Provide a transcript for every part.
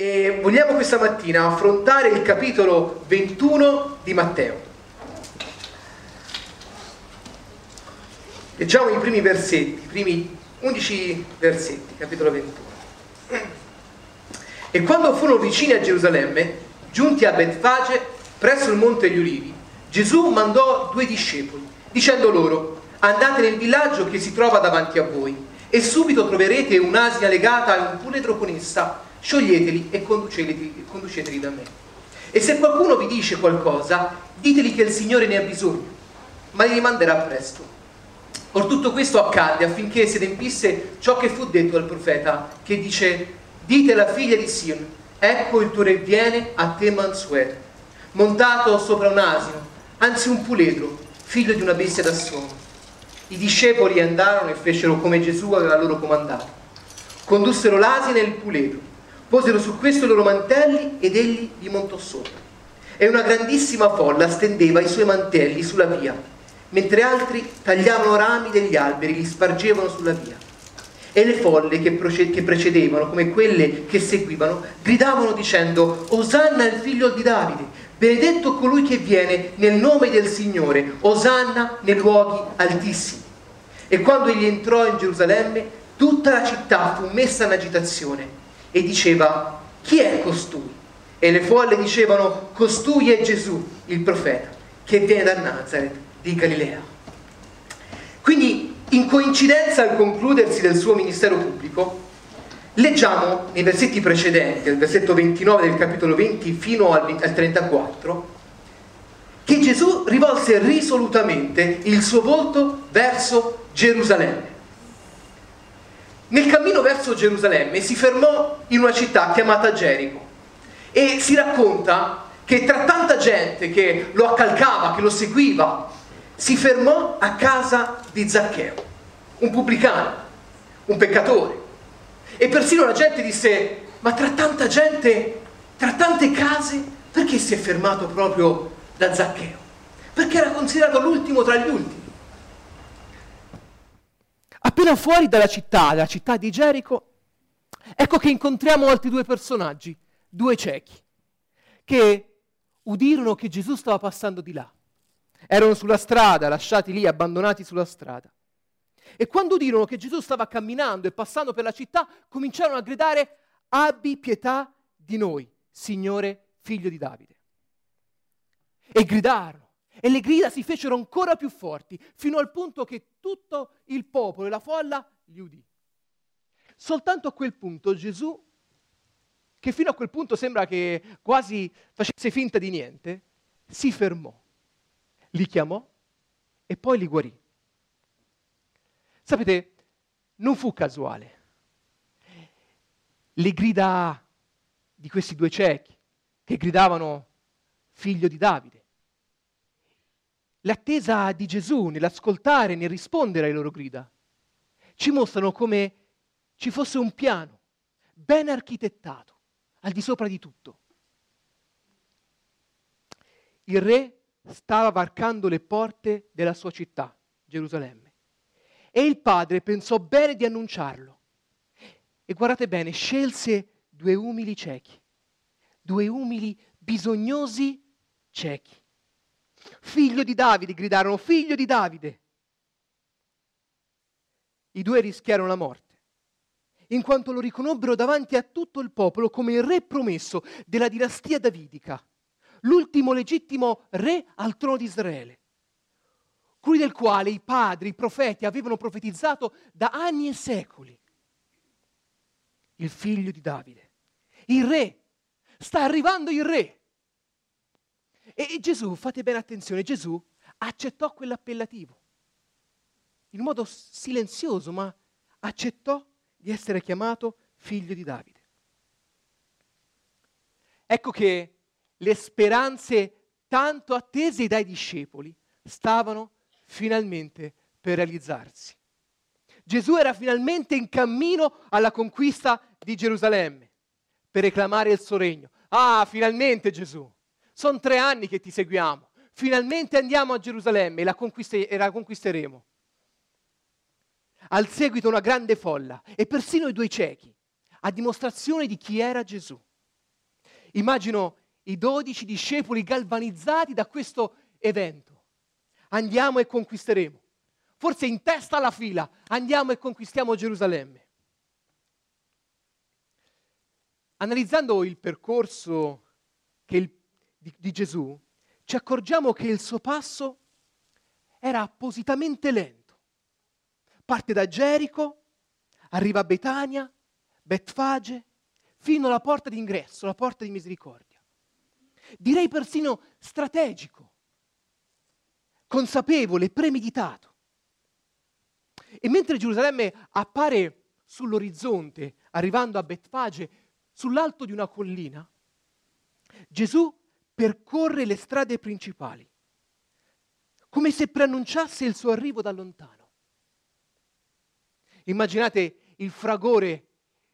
e vogliamo questa mattina affrontare il capitolo 21 di Matteo. Leggiamo i primi versetti, i primi 11 versetti, capitolo 21. E quando furono vicini a Gerusalemme, giunti a Betfage, presso il monte degli Ulivi, Gesù mandò due discepoli, dicendo loro, andate nel villaggio che si trova davanti a voi, e subito troverete un'asia legata a un puledro con essa, scioglieteli e conduceteli, conduceteli da me. E se qualcuno vi dice qualcosa, diteli che il Signore ne ha bisogno, ma li rimanderà presto. Or tutto questo accadde affinché si adempisse ciò che fu detto dal profeta, che dice, dite alla figlia di Sion, ecco il tuo re viene a te mansueto, montato sopra un asino, anzi un puledro, figlio di una bestia da suono. I discepoli andarono e fecero come Gesù aveva loro comandato. Condussero l'asino e il puledro, posero su questo i loro mantelli ed egli vi montò sopra. E una grandissima folla stendeva i suoi mantelli sulla via mentre altri tagliavano rami degli alberi, li spargevano sulla via. E le folle che, precedevano, come quelle che seguivano, gridavano dicendo, Osanna il figlio di Davide, benedetto colui che viene nel nome del Signore, Osanna nei luoghi altissimi. E quando egli entrò in Gerusalemme, tutta la città fu messa in agitazione e diceva, chi è costui? E le folle dicevano, costui è Gesù, il profeta, che viene da Nazareth di Galilea. Quindi, in coincidenza al concludersi del suo ministero pubblico, leggiamo nei versetti precedenti, al versetto 29 del capitolo 20 fino al 34, che Gesù rivolse risolutamente il suo volto verso Gerusalemme. Nel cammino verso Gerusalemme si fermò in una città chiamata Gerico e si racconta che tra tanta gente che lo accalcava, che lo seguiva, si fermò a casa di Zaccheo, un pubblicano, un peccatore. E persino la gente disse, ma tra tanta gente, tra tante case, perché si è fermato proprio da Zaccheo? Perché era considerato l'ultimo tra gli ultimi. Appena fuori dalla città, dalla città di Gerico, ecco che incontriamo altri due personaggi, due ciechi, che udirono che Gesù stava passando di là. Erano sulla strada, lasciati lì, abbandonati sulla strada. E quando udirono che Gesù stava camminando e passando per la città, cominciarono a gridare, abbi pietà di noi, Signore, figlio di Davide. E gridarono. E le grida si fecero ancora più forti, fino al punto che tutto il popolo e la folla li udì. Soltanto a quel punto Gesù, che fino a quel punto sembra che quasi facesse finta di niente, si fermò li chiamò e poi li guarì. Sapete, non fu casuale. Le grida di questi due ciechi che gridavano figlio di Davide. L'attesa di Gesù nell'ascoltare, nel rispondere alle loro grida, ci mostrano come ci fosse un piano ben architettato, al di sopra di tutto. Il re stava varcando le porte della sua città, Gerusalemme. E il padre pensò bene di annunciarlo. E guardate bene, scelse due umili ciechi, due umili bisognosi ciechi. Figlio di Davide, gridarono, figlio di Davide. I due rischiarono la morte, in quanto lo riconobbero davanti a tutto il popolo come il re promesso della dinastia davidica l'ultimo legittimo re al trono di Israele, colui del quale i padri, i profeti avevano profetizzato da anni e secoli. Il figlio di Davide, il re, sta arrivando il re. E Gesù, fate bene attenzione, Gesù accettò quell'appellativo, in modo silenzioso, ma accettò di essere chiamato figlio di Davide. Ecco che le speranze tanto attese dai discepoli stavano finalmente per realizzarsi. Gesù era finalmente in cammino alla conquista di Gerusalemme per reclamare il suo regno. Ah, finalmente Gesù! Sono tre anni che ti seguiamo. Finalmente andiamo a Gerusalemme e la, e la conquisteremo. Al seguito una grande folla e persino i due ciechi, a dimostrazione di chi era Gesù. Immagino i dodici discepoli galvanizzati da questo evento. Andiamo e conquisteremo. Forse in testa alla fila, andiamo e conquistiamo Gerusalemme. Analizzando il percorso il, di, di Gesù, ci accorgiamo che il suo passo era appositamente lento. Parte da Gerico, arriva a Betania, Betfage, fino alla porta d'ingresso, la porta di misericordia. Direi persino strategico, consapevole, premeditato. E mentre Gerusalemme appare sull'orizzonte, arrivando a Betfage, sull'alto di una collina, Gesù percorre le strade principali, come se preannunciasse il suo arrivo da lontano. Immaginate il fragore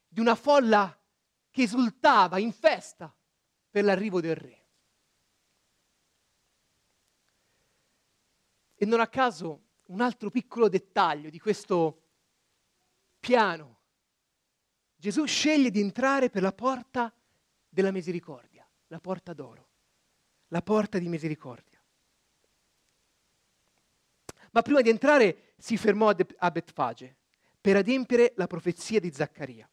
di una folla che esultava in festa per l'arrivo del re. E non a caso un altro piccolo dettaglio di questo piano. Gesù sceglie di entrare per la porta della misericordia, la porta d'oro, la porta di misericordia. Ma prima di entrare si fermò a Betfage per adempiere la profezia di Zaccaria.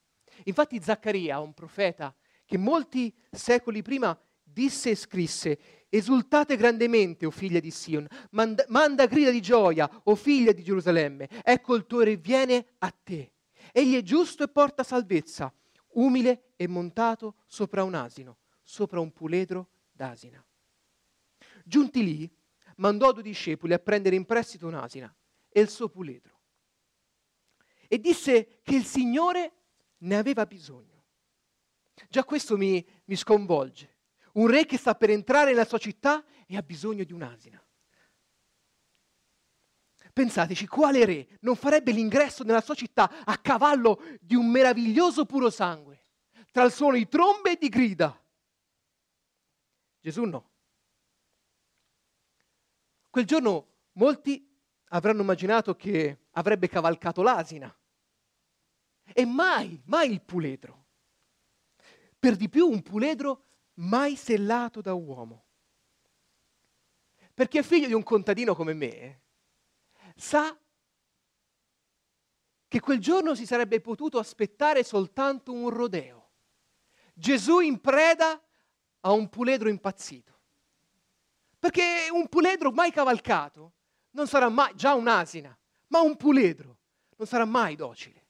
Infatti Zaccaria, un profeta che molti secoli prima disse e scrisse, esultate grandemente, o figlia di Sion, manda, manda, grida di gioia, o figlia di Gerusalemme, ecco il tuo re viene a te. Egli è giusto e porta salvezza, umile e montato sopra un asino, sopra un puledro d'asina. Giunti lì, mandò due discepoli a prendere in prestito un'asina e il suo puledro. E disse che il Signore ne aveva bisogno. Già questo mi, mi sconvolge. Un re che sta per entrare nella sua città e ha bisogno di un'asina. Pensateci, quale re non farebbe l'ingresso nella sua città a cavallo di un meraviglioso puro sangue, tra il suono di trombe e di grida? Gesù no. Quel giorno molti avranno immaginato che avrebbe cavalcato l'asina e mai, mai il puledro. Per di più un puledro mai sellato da uomo. Perché è figlio di un contadino come me, sa che quel giorno si sarebbe potuto aspettare soltanto un rodeo. Gesù in preda a un puledro impazzito. Perché un puledro mai cavalcato non sarà mai, già un'asina, ma un puledro non sarà mai docile.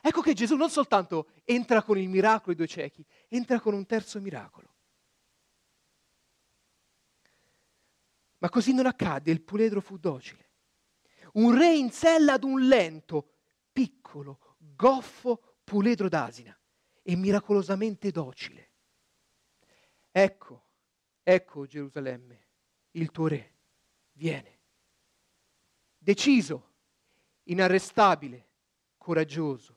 Ecco che Gesù non soltanto entra con il miracolo ai due ciechi, entra con un terzo miracolo. Ma così non accadde, il puledro fu docile. Un re in sella ad un lento, piccolo, goffo puledro d'asina e miracolosamente docile. Ecco, ecco Gerusalemme, il tuo re, viene. Deciso, inarrestabile, coraggioso,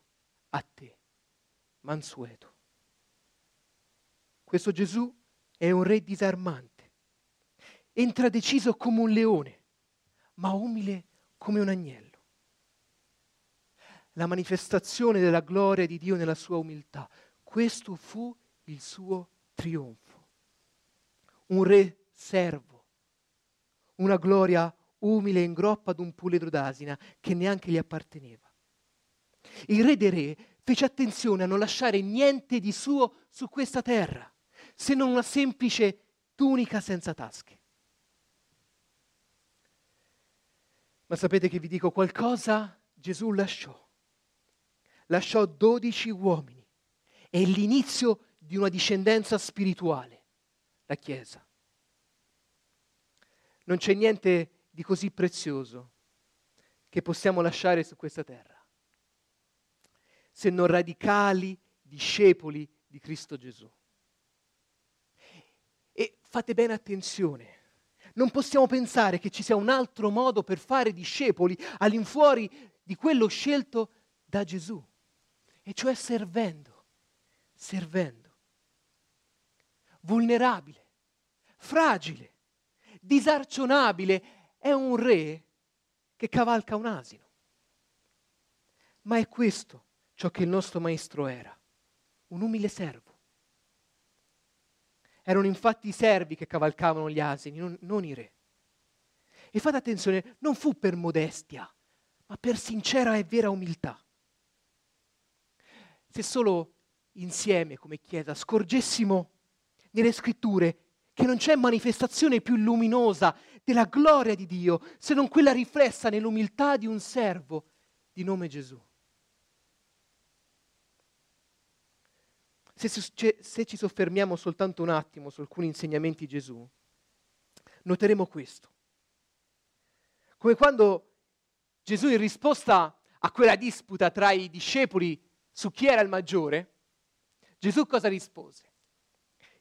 a te, mansueto. Questo Gesù è un re disarmante. Entra deciso come un leone, ma umile come un agnello. La manifestazione della gloria di Dio nella sua umiltà. Questo fu il suo trionfo. Un re servo, una gloria umile in groppa ad un puledro d'asina che neanche gli apparteneva. Il re dei re fece attenzione a non lasciare niente di suo su questa terra, se non una semplice tunica senza tasche. Ma sapete che vi dico qualcosa? Gesù lasciò. Lasciò dodici uomini. È l'inizio di una discendenza spirituale, la Chiesa. Non c'è niente di così prezioso che possiamo lasciare su questa terra se non radicali discepoli di Cristo Gesù. E fate bene attenzione, non possiamo pensare che ci sia un altro modo per fare discepoli all'infuori di quello scelto da Gesù, e cioè servendo, servendo, vulnerabile, fragile, disarcionabile, è un re che cavalca un asino. Ma è questo ciò che il nostro maestro era, un umile servo. Erano infatti i servi che cavalcavano gli asini, non, non i re. E fate attenzione, non fu per modestia, ma per sincera e vera umiltà. Se solo insieme come Chiesa scorgessimo nelle scritture che non c'è manifestazione più luminosa della gloria di Dio se non quella riflessa nell'umiltà di un servo di nome Gesù. Se, se, ci soffermiamo soltanto un attimo su alcuni insegnamenti di Gesù, noteremo questo. Come quando Gesù in risposta a quella disputa tra i discepoli su chi era il maggiore, Gesù cosa rispose?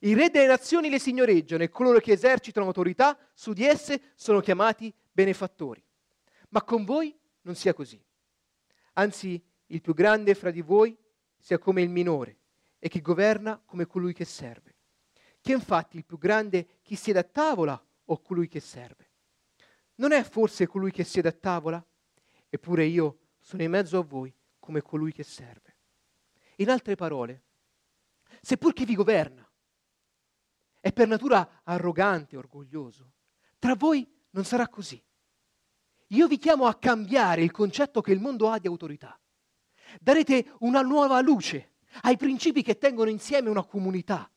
I re delle nazioni le signoreggiano e coloro che esercitano autorità su di esse sono chiamati benefattori. Ma con voi non sia così. Anzi, il più grande fra di voi sia come il minore e chi governa come colui che serve. Che infatti il più grande chi siede a tavola o colui che serve? Non è forse colui che siede a tavola? Eppure io sono in mezzo a voi come colui che serve. In altre parole, seppur chi vi governa è per natura arrogante orgoglioso, tra voi non sarà così. Io vi chiamo a cambiare il concetto che il mondo ha di autorità. Darete una nuova luce ai principi che tengono insieme una comunità.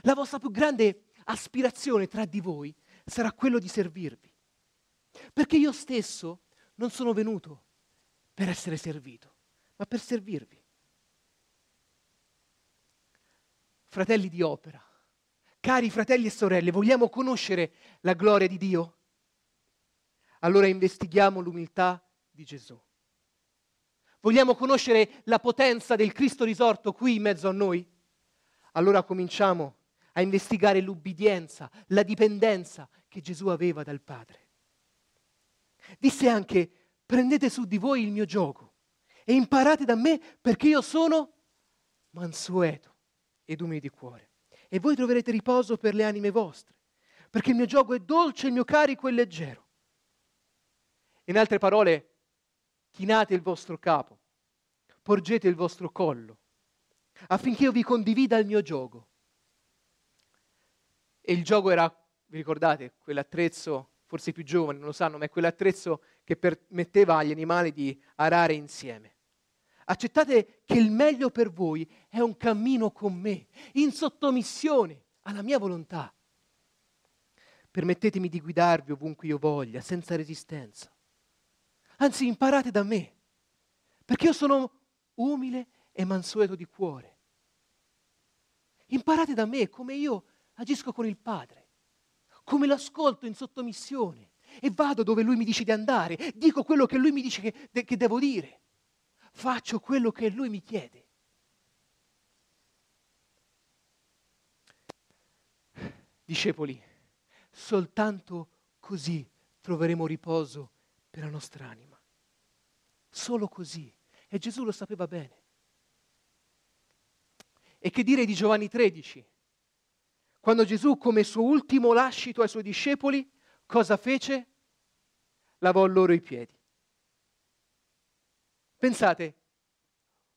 La vostra più grande aspirazione tra di voi sarà quello di servirvi. Perché io stesso non sono venuto per essere servito, ma per servirvi. Fratelli di opera, cari fratelli e sorelle, vogliamo conoscere la gloria di Dio? Allora investighiamo l'umiltà di Gesù. Vogliamo conoscere la potenza del Cristo risorto qui in mezzo a noi? Allora cominciamo a investigare l'ubbidienza, la dipendenza che Gesù aveva dal Padre. Disse anche, prendete su di voi il mio gioco e imparate da me perché io sono mansueto ed umile di cuore. E voi troverete riposo per le anime vostre, perché il mio gioco è dolce, il mio carico è leggero. In altre parole, chinate il vostro capo, porgete il vostro collo, affinché io vi condivida il mio gioco. E il gioco era, vi ricordate, quell'attrezzo, forse i più giovani non lo sanno, ma è quell'attrezzo che permetteva agli animali di arare insieme. Accettate che il meglio per voi è un cammino con me, in sottomissione alla mia volontà. Permettetemi di guidarvi ovunque io voglia, senza resistenza. Anzi, imparate da me, perché io sono umile e mansueto di cuore. Imparate da me come io agisco con il Padre, come l'ascolto in sottomissione e vado dove Lui mi dice di andare, dico quello che Lui mi dice che, de- che devo dire, faccio quello che Lui mi chiede. Discepoli, soltanto così troveremo riposo per la nostra anima. Solo così. E Gesù lo sapeva bene. E che dire di Giovanni 13? Quando Gesù, come suo ultimo lascito ai suoi discepoli, cosa fece? Lavò loro i piedi. Pensate,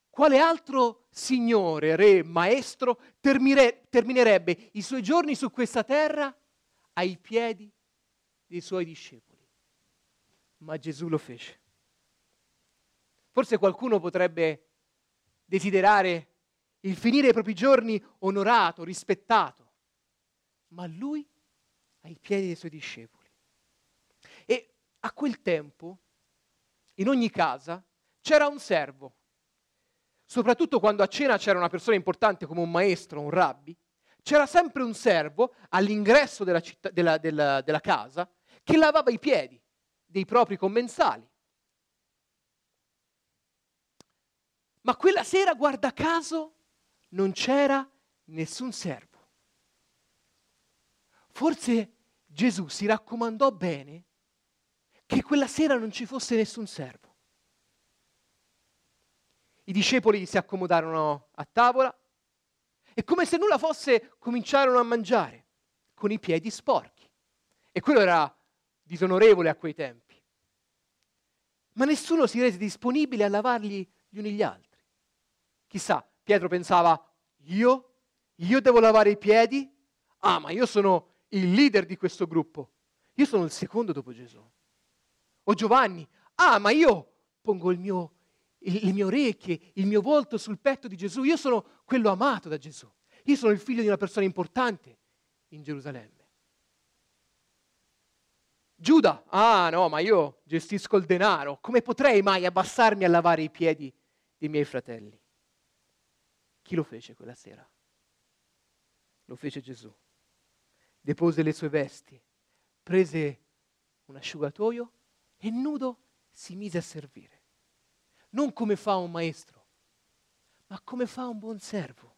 quale altro signore, re, maestro termine, terminerebbe i suoi giorni su questa terra ai piedi dei suoi discepoli? ma Gesù lo fece. Forse qualcuno potrebbe desiderare il finire i propri giorni onorato, rispettato, ma lui ai piedi dei suoi discepoli. E a quel tempo, in ogni casa, c'era un servo. Soprattutto quando a cena c'era una persona importante come un maestro, un rabbi, c'era sempre un servo all'ingresso della, città, della, della, della casa che lavava i piedi dei propri commensali. Ma quella sera, guarda caso, non c'era nessun servo. Forse Gesù si raccomandò bene che quella sera non ci fosse nessun servo. I discepoli si accomodarono a tavola e come se nulla fosse cominciarono a mangiare con i piedi sporchi. E quello era disonorevole a quei tempi. Ma nessuno si rese disponibile a lavargli gli uni gli altri. Chissà, Pietro pensava, io? Io devo lavare i piedi Ah, ma io sono il leader di questo gruppo. Io sono il secondo dopo Gesù. O Giovanni, ah, ma io pongo il mio, le mie orecchie, il mio volto sul petto di Gesù. Io sono quello amato da Gesù. Io sono il figlio di una persona importante in Gerusalemme. Giuda, ah no, ma io gestisco il denaro, come potrei mai abbassarmi a lavare i piedi dei miei fratelli? Chi lo fece quella sera? Lo fece Gesù. Depose le sue vesti, prese un asciugatoio e nudo si mise a servire. Non come fa un maestro, ma come fa un buon servo.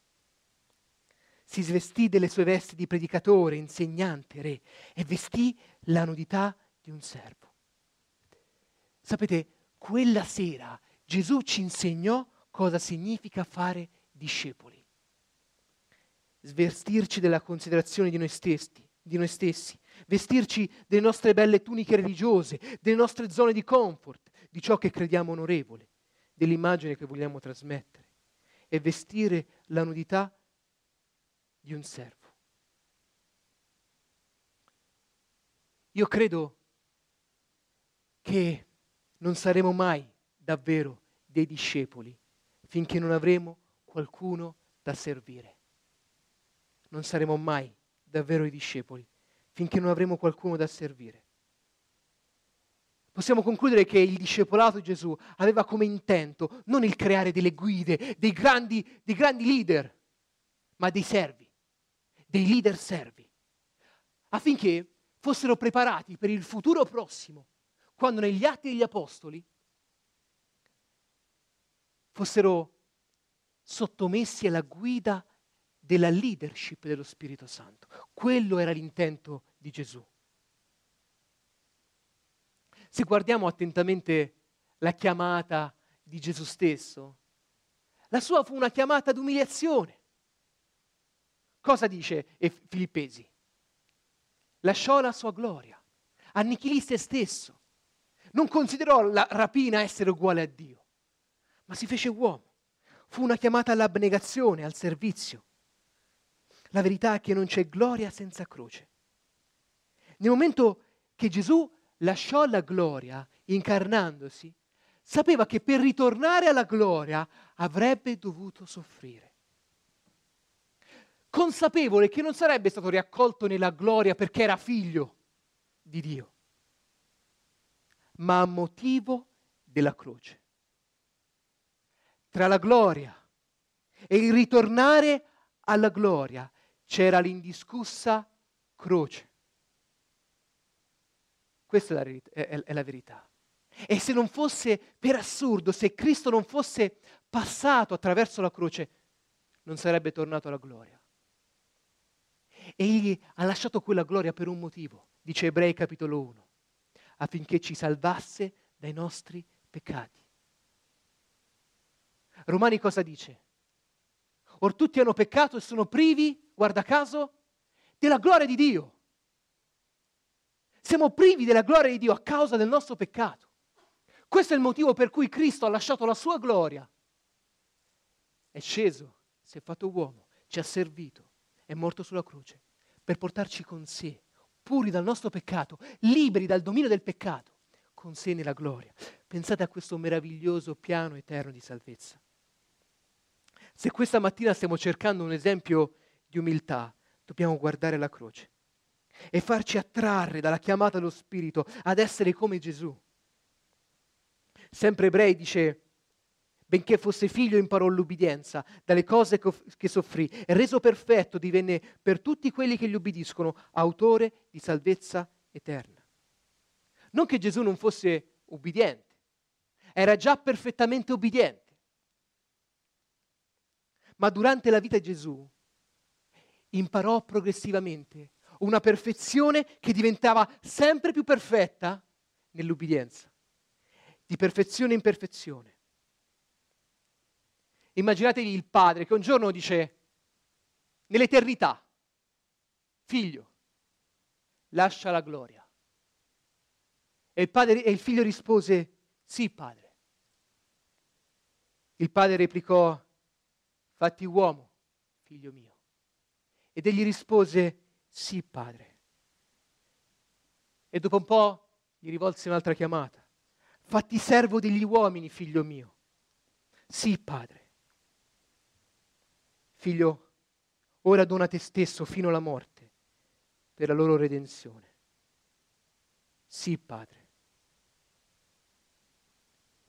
Si svestì delle sue vesti di predicatore, insegnante, re, e vestì la nudità di un servo. Sapete, quella sera Gesù ci insegnò cosa significa fare discepoli. Svestirci della considerazione di noi stessi, di noi stessi, vestirci delle nostre belle tuniche religiose, delle nostre zone di comfort, di ciò che crediamo onorevole, dell'immagine che vogliamo trasmettere e vestire la nudità di un servo. Io credo che non saremo mai davvero dei discepoli finché non avremo qualcuno da servire. Non saremo mai davvero i discepoli finché non avremo qualcuno da servire. Possiamo concludere che il discepolato di Gesù aveva come intento non il creare delle guide, dei grandi, dei grandi leader, ma dei servi, dei leader servi, affinché fossero preparati per il futuro prossimo, quando negli atti degli apostoli fossero sottomessi alla guida della leadership dello Spirito Santo. Quello era l'intento di Gesù. Se guardiamo attentamente la chiamata di Gesù stesso, la sua fu una chiamata d'umiliazione. Cosa dice Filippesi? Lasciò la sua gloria, annichilì se stesso, non considerò la rapina essere uguale a Dio, ma si fece uomo. Fu una chiamata all'abnegazione, al servizio. La verità è che non c'è gloria senza croce. Nel momento che Gesù lasciò la gloria incarnandosi, sapeva che per ritornare alla gloria avrebbe dovuto soffrire. Consapevole che non sarebbe stato riaccolto nella gloria perché era figlio di Dio, ma a motivo della croce. Tra la gloria e il ritornare alla gloria c'era l'indiscussa croce. Questa è la, è, è la verità. E se non fosse, per assurdo, se Cristo non fosse passato attraverso la croce, non sarebbe tornato alla gloria. Egli ha lasciato quella gloria per un motivo, dice Ebrei capitolo 1, affinché ci salvasse dai nostri peccati. Romani cosa dice? Or tutti hanno peccato e sono privi, guarda caso, della gloria di Dio. Siamo privi della gloria di Dio a causa del nostro peccato. Questo è il motivo per cui Cristo ha lasciato la sua gloria. È sceso, si è fatto uomo, ci ha servito, è morto sulla croce per portarci con sé, puri dal nostro peccato, liberi dal dominio del peccato, con sé nella gloria. Pensate a questo meraviglioso piano eterno di salvezza. Se questa mattina stiamo cercando un esempio di umiltà, dobbiamo guardare la croce e farci attrarre dalla chiamata dello Spirito ad essere come Gesù. Sempre Ebrei dice, benché fosse figlio imparò l'ubbidienza dalle cose che soffrì e reso perfetto divenne per tutti quelli che gli ubbidiscono autore di salvezza eterna. Non che Gesù non fosse ubbidiente, era già perfettamente ubbidiente. Ma durante la vita di Gesù imparò progressivamente una perfezione che diventava sempre più perfetta nell'ubbidienza, di perfezione in perfezione. Immaginatevi il padre che un giorno dice, nell'eternità, figlio, lascia la gloria. E il, padre, e il figlio rispose, sì padre. Il padre replicò, fatti uomo, figlio mio. Ed egli rispose, Sì, padre. E dopo un po' gli rivolse un'altra chiamata. Fatti servo degli uomini, figlio mio. Sì, padre. Figlio, ora dona te stesso fino alla morte per la loro redenzione. Sì, padre.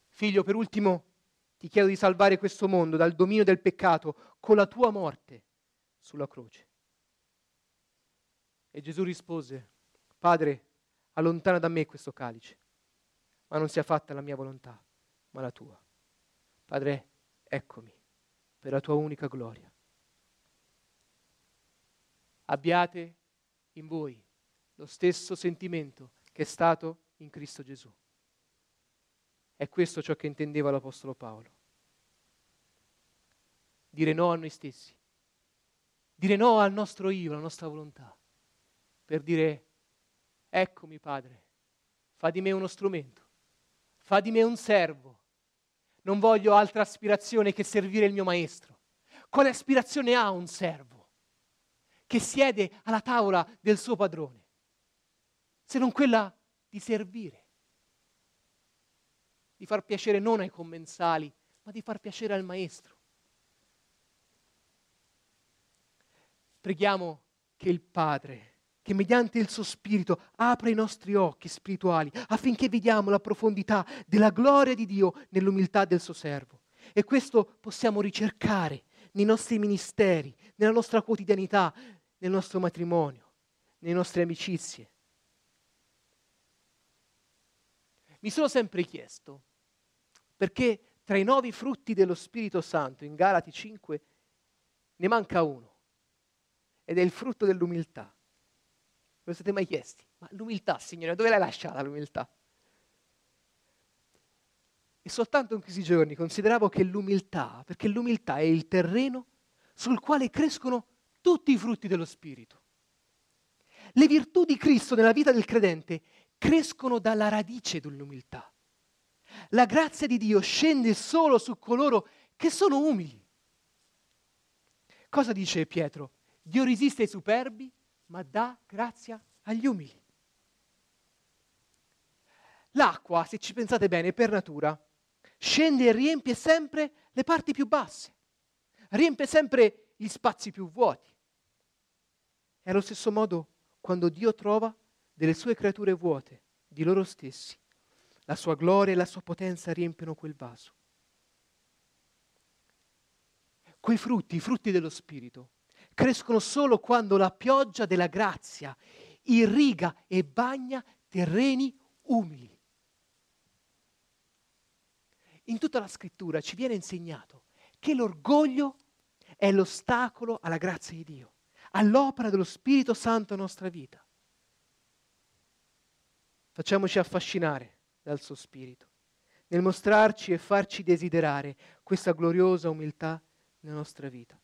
Figlio, per ultimo ti chiedo di salvare questo mondo dal dominio del peccato con la tua morte sulla croce. E Gesù rispose, Padre, allontana da me questo calice, ma non sia fatta la mia volontà, ma la tua. Padre, eccomi per la tua unica gloria. Abbiate in voi lo stesso sentimento che è stato in Cristo Gesù. È questo ciò che intendeva l'Apostolo Paolo. Dire no a noi stessi, dire no al nostro io, alla nostra volontà, per dire eccomi Padre, fa di me uno strumento, fa di me un servo, non voglio altra aspirazione che servire il mio maestro. Quale aspirazione ha un servo che siede alla tavola del suo padrone? Se non quella di servire di far piacere non ai commensali, ma di far piacere al Maestro. Preghiamo che il Padre, che mediante il suo Spirito apra i nostri occhi spirituali affinché vediamo la profondità della gloria di Dio nell'umiltà del suo servo. E questo possiamo ricercare nei nostri ministeri, nella nostra quotidianità, nel nostro matrimonio, nelle nostre amicizie. Mi sono sempre chiesto perché tra i nove frutti dello Spirito Santo, in Galati 5, ne manca uno, ed è il frutto dell'umiltà. Lo siete mai chiesti? Ma l'umiltà, Signore, dove l'hai lasciata l'umiltà? E soltanto in questi giorni consideravo che l'umiltà, perché l'umiltà è il terreno sul quale crescono tutti i frutti dello Spirito. Le virtù di Cristo nella vita del credente crescono dalla radice dell'umiltà. La grazia di Dio scende solo su coloro che sono umili. Cosa dice Pietro? Dio resiste ai superbi, ma dà grazia agli umili. L'acqua, se ci pensate bene, per natura, scende e riempie sempre le parti più basse, riempie sempre gli spazi più vuoti. E allo stesso modo, quando Dio trova delle sue creature vuote di loro stessi, la sua gloria e la sua potenza riempiono quel vaso. Quei frutti, i frutti dello Spirito, crescono solo quando la pioggia della grazia irriga e bagna terreni umili. In tutta la scrittura ci viene insegnato che l'orgoglio è l'ostacolo alla grazia di Dio, all'opera dello Spirito Santo nella nostra vita. Facciamoci affascinare dal suo spirito, nel mostrarci e farci desiderare questa gloriosa umiltà nella nostra vita.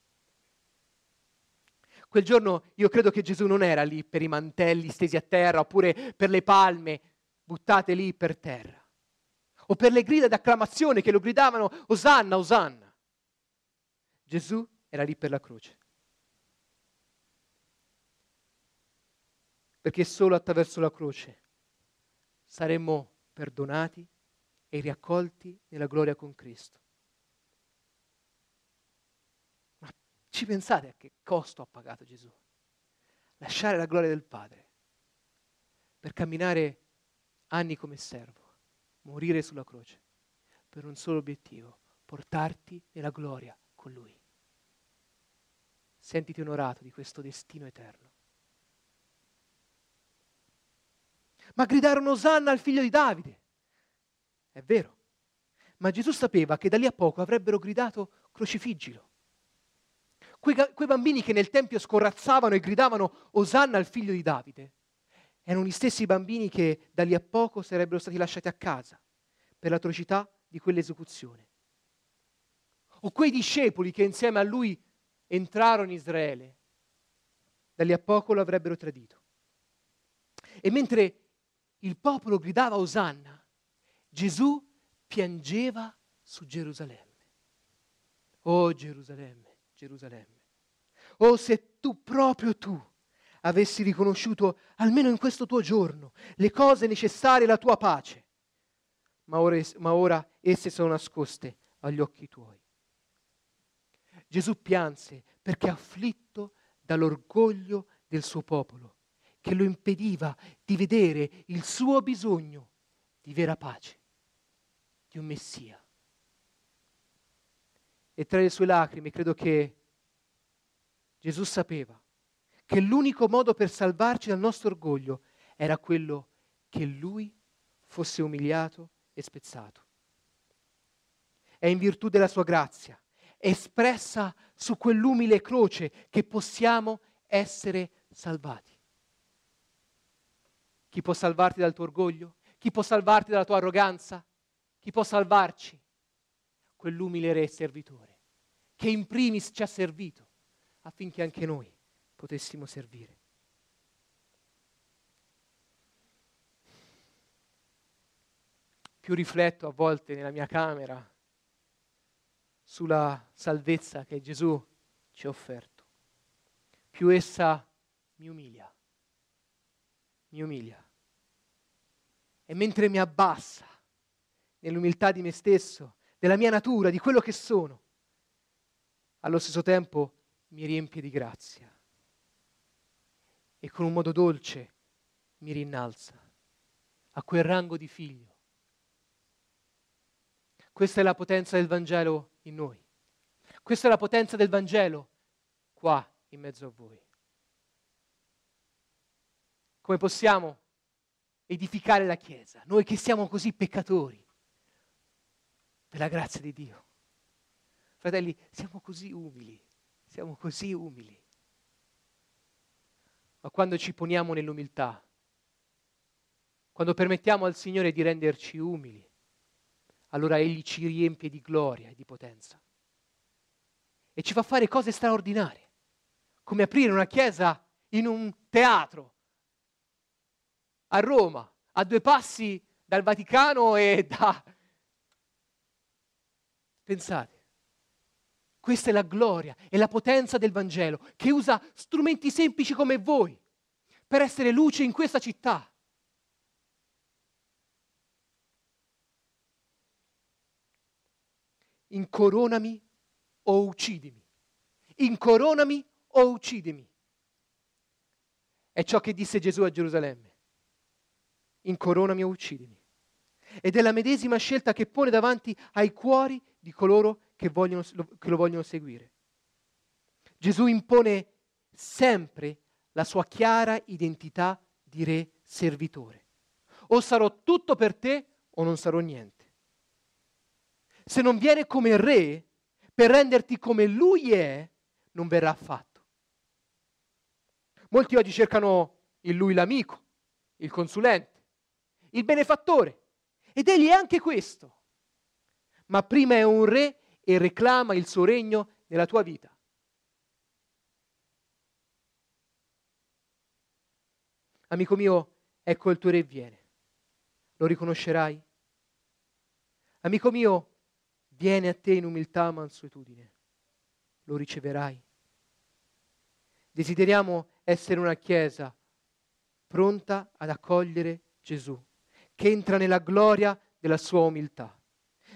Quel giorno io credo che Gesù non era lì per i mantelli stesi a terra oppure per le palme buttate lì per terra o per le grida d'acclamazione che lo gridavano Osanna, Osanna. Gesù era lì per la croce. Perché solo attraverso la croce saremmo perdonati e riaccolti nella gloria con Cristo. Ma ci pensate a che costo ha pagato Gesù? Lasciare la gloria del Padre per camminare anni come servo, morire sulla croce, per un solo obiettivo, portarti nella gloria con Lui. Sentiti onorato di questo destino eterno. ma gridarono Osanna al figlio di Davide. È vero, ma Gesù sapeva che da lì a poco avrebbero gridato crocifiggilo. Quei, quei bambini che nel Tempio scorazzavano e gridavano Osanna al figlio di Davide erano gli stessi bambini che da lì a poco sarebbero stati lasciati a casa per l'atrocità di quell'esecuzione. O quei discepoli che insieme a lui entrarono in Israele, da lì a poco lo avrebbero tradito. E mentre il popolo gridava Osanna, Gesù piangeva su Gerusalemme. Oh Gerusalemme, Gerusalemme, oh se tu, proprio tu, avessi riconosciuto, almeno in questo tuo giorno, le cose necessarie alla tua pace. Ma ora, ma ora esse sono nascoste agli occhi tuoi. Gesù pianse perché afflitto dall'orgoglio del suo popolo, che lo impediva di vedere il suo bisogno di vera pace, di un Messia. E tra le sue lacrime credo che Gesù sapeva che l'unico modo per salvarci dal nostro orgoglio era quello che lui fosse umiliato e spezzato. È in virtù della sua grazia, espressa su quell'umile croce, che possiamo essere salvati. Chi può salvarti dal tuo orgoglio? Chi può salvarti dalla tua arroganza? Chi può salvarci? Quell'umile re servitore, che in primis ci ha servito affinché anche noi potessimo servire. Più rifletto a volte nella mia camera sulla salvezza che Gesù ci ha offerto, più essa mi umilia, mi umilia. E mentre mi abbassa nell'umiltà di me stesso, della mia natura, di quello che sono, allo stesso tempo mi riempie di grazia e con un modo dolce mi rinnalza a quel rango di figlio. Questa è la potenza del Vangelo in noi. Questa è la potenza del Vangelo qua in mezzo a voi. Come possiamo edificare la Chiesa, noi che siamo così peccatori, per la grazia di Dio. Fratelli, siamo così umili, siamo così umili. Ma quando ci poniamo nell'umiltà, quando permettiamo al Signore di renderci umili, allora Egli ci riempie di gloria e di potenza e ci fa fare cose straordinarie, come aprire una chiesa in un teatro a Roma, a due passi dal Vaticano e da... Pensate, questa è la gloria e la potenza del Vangelo, che usa strumenti semplici come voi per essere luce in questa città. Incoronami o uccidimi. Incoronami o uccidimi. È ciò che disse Gesù a Gerusalemme. Incoronami o uccidimi. Ed è la medesima scelta che pone davanti ai cuori di coloro che, vogliono, che lo vogliono seguire. Gesù impone sempre la sua chiara identità di re servitore. O sarò tutto per te o non sarò niente. Se non viene come re per renderti come lui è, non verrà affatto. Molti oggi cercano il lui l'amico, il consulente, il benefattore. Ed egli è anche questo. Ma prima è un re e reclama il suo regno nella tua vita. Amico mio, ecco il tuo re viene. Lo riconoscerai? Amico mio, viene a te in umiltà e mansuetudine. Lo riceverai? Desideriamo essere una chiesa pronta ad accogliere Gesù, che entra nella gloria della sua umiltà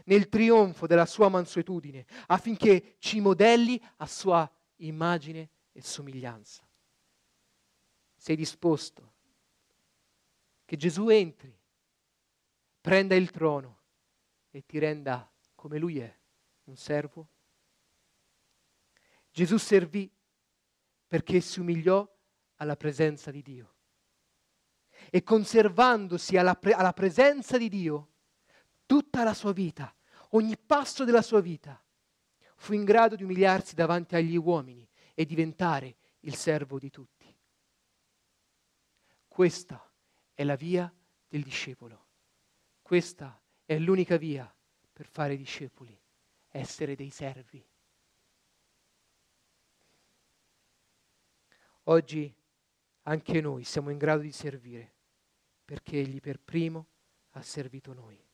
nel trionfo della sua mansuetudine, affinché ci modelli a sua immagine e somiglianza. Sei disposto che Gesù entri, prenda il trono e ti renda come lui è, un servo? Gesù servì perché si umiliò alla presenza di Dio e conservandosi alla, pre- alla presenza di Dio, tutta la sua vita, ogni passo della sua vita, fu in grado di umiliarsi davanti agli uomini e diventare il servo di tutti. Questa è la via del discepolo. Questa è l'unica via per fare discepoli, essere dei servi. Oggi anche noi siamo in grado di servire perché Egli per primo ha servito noi.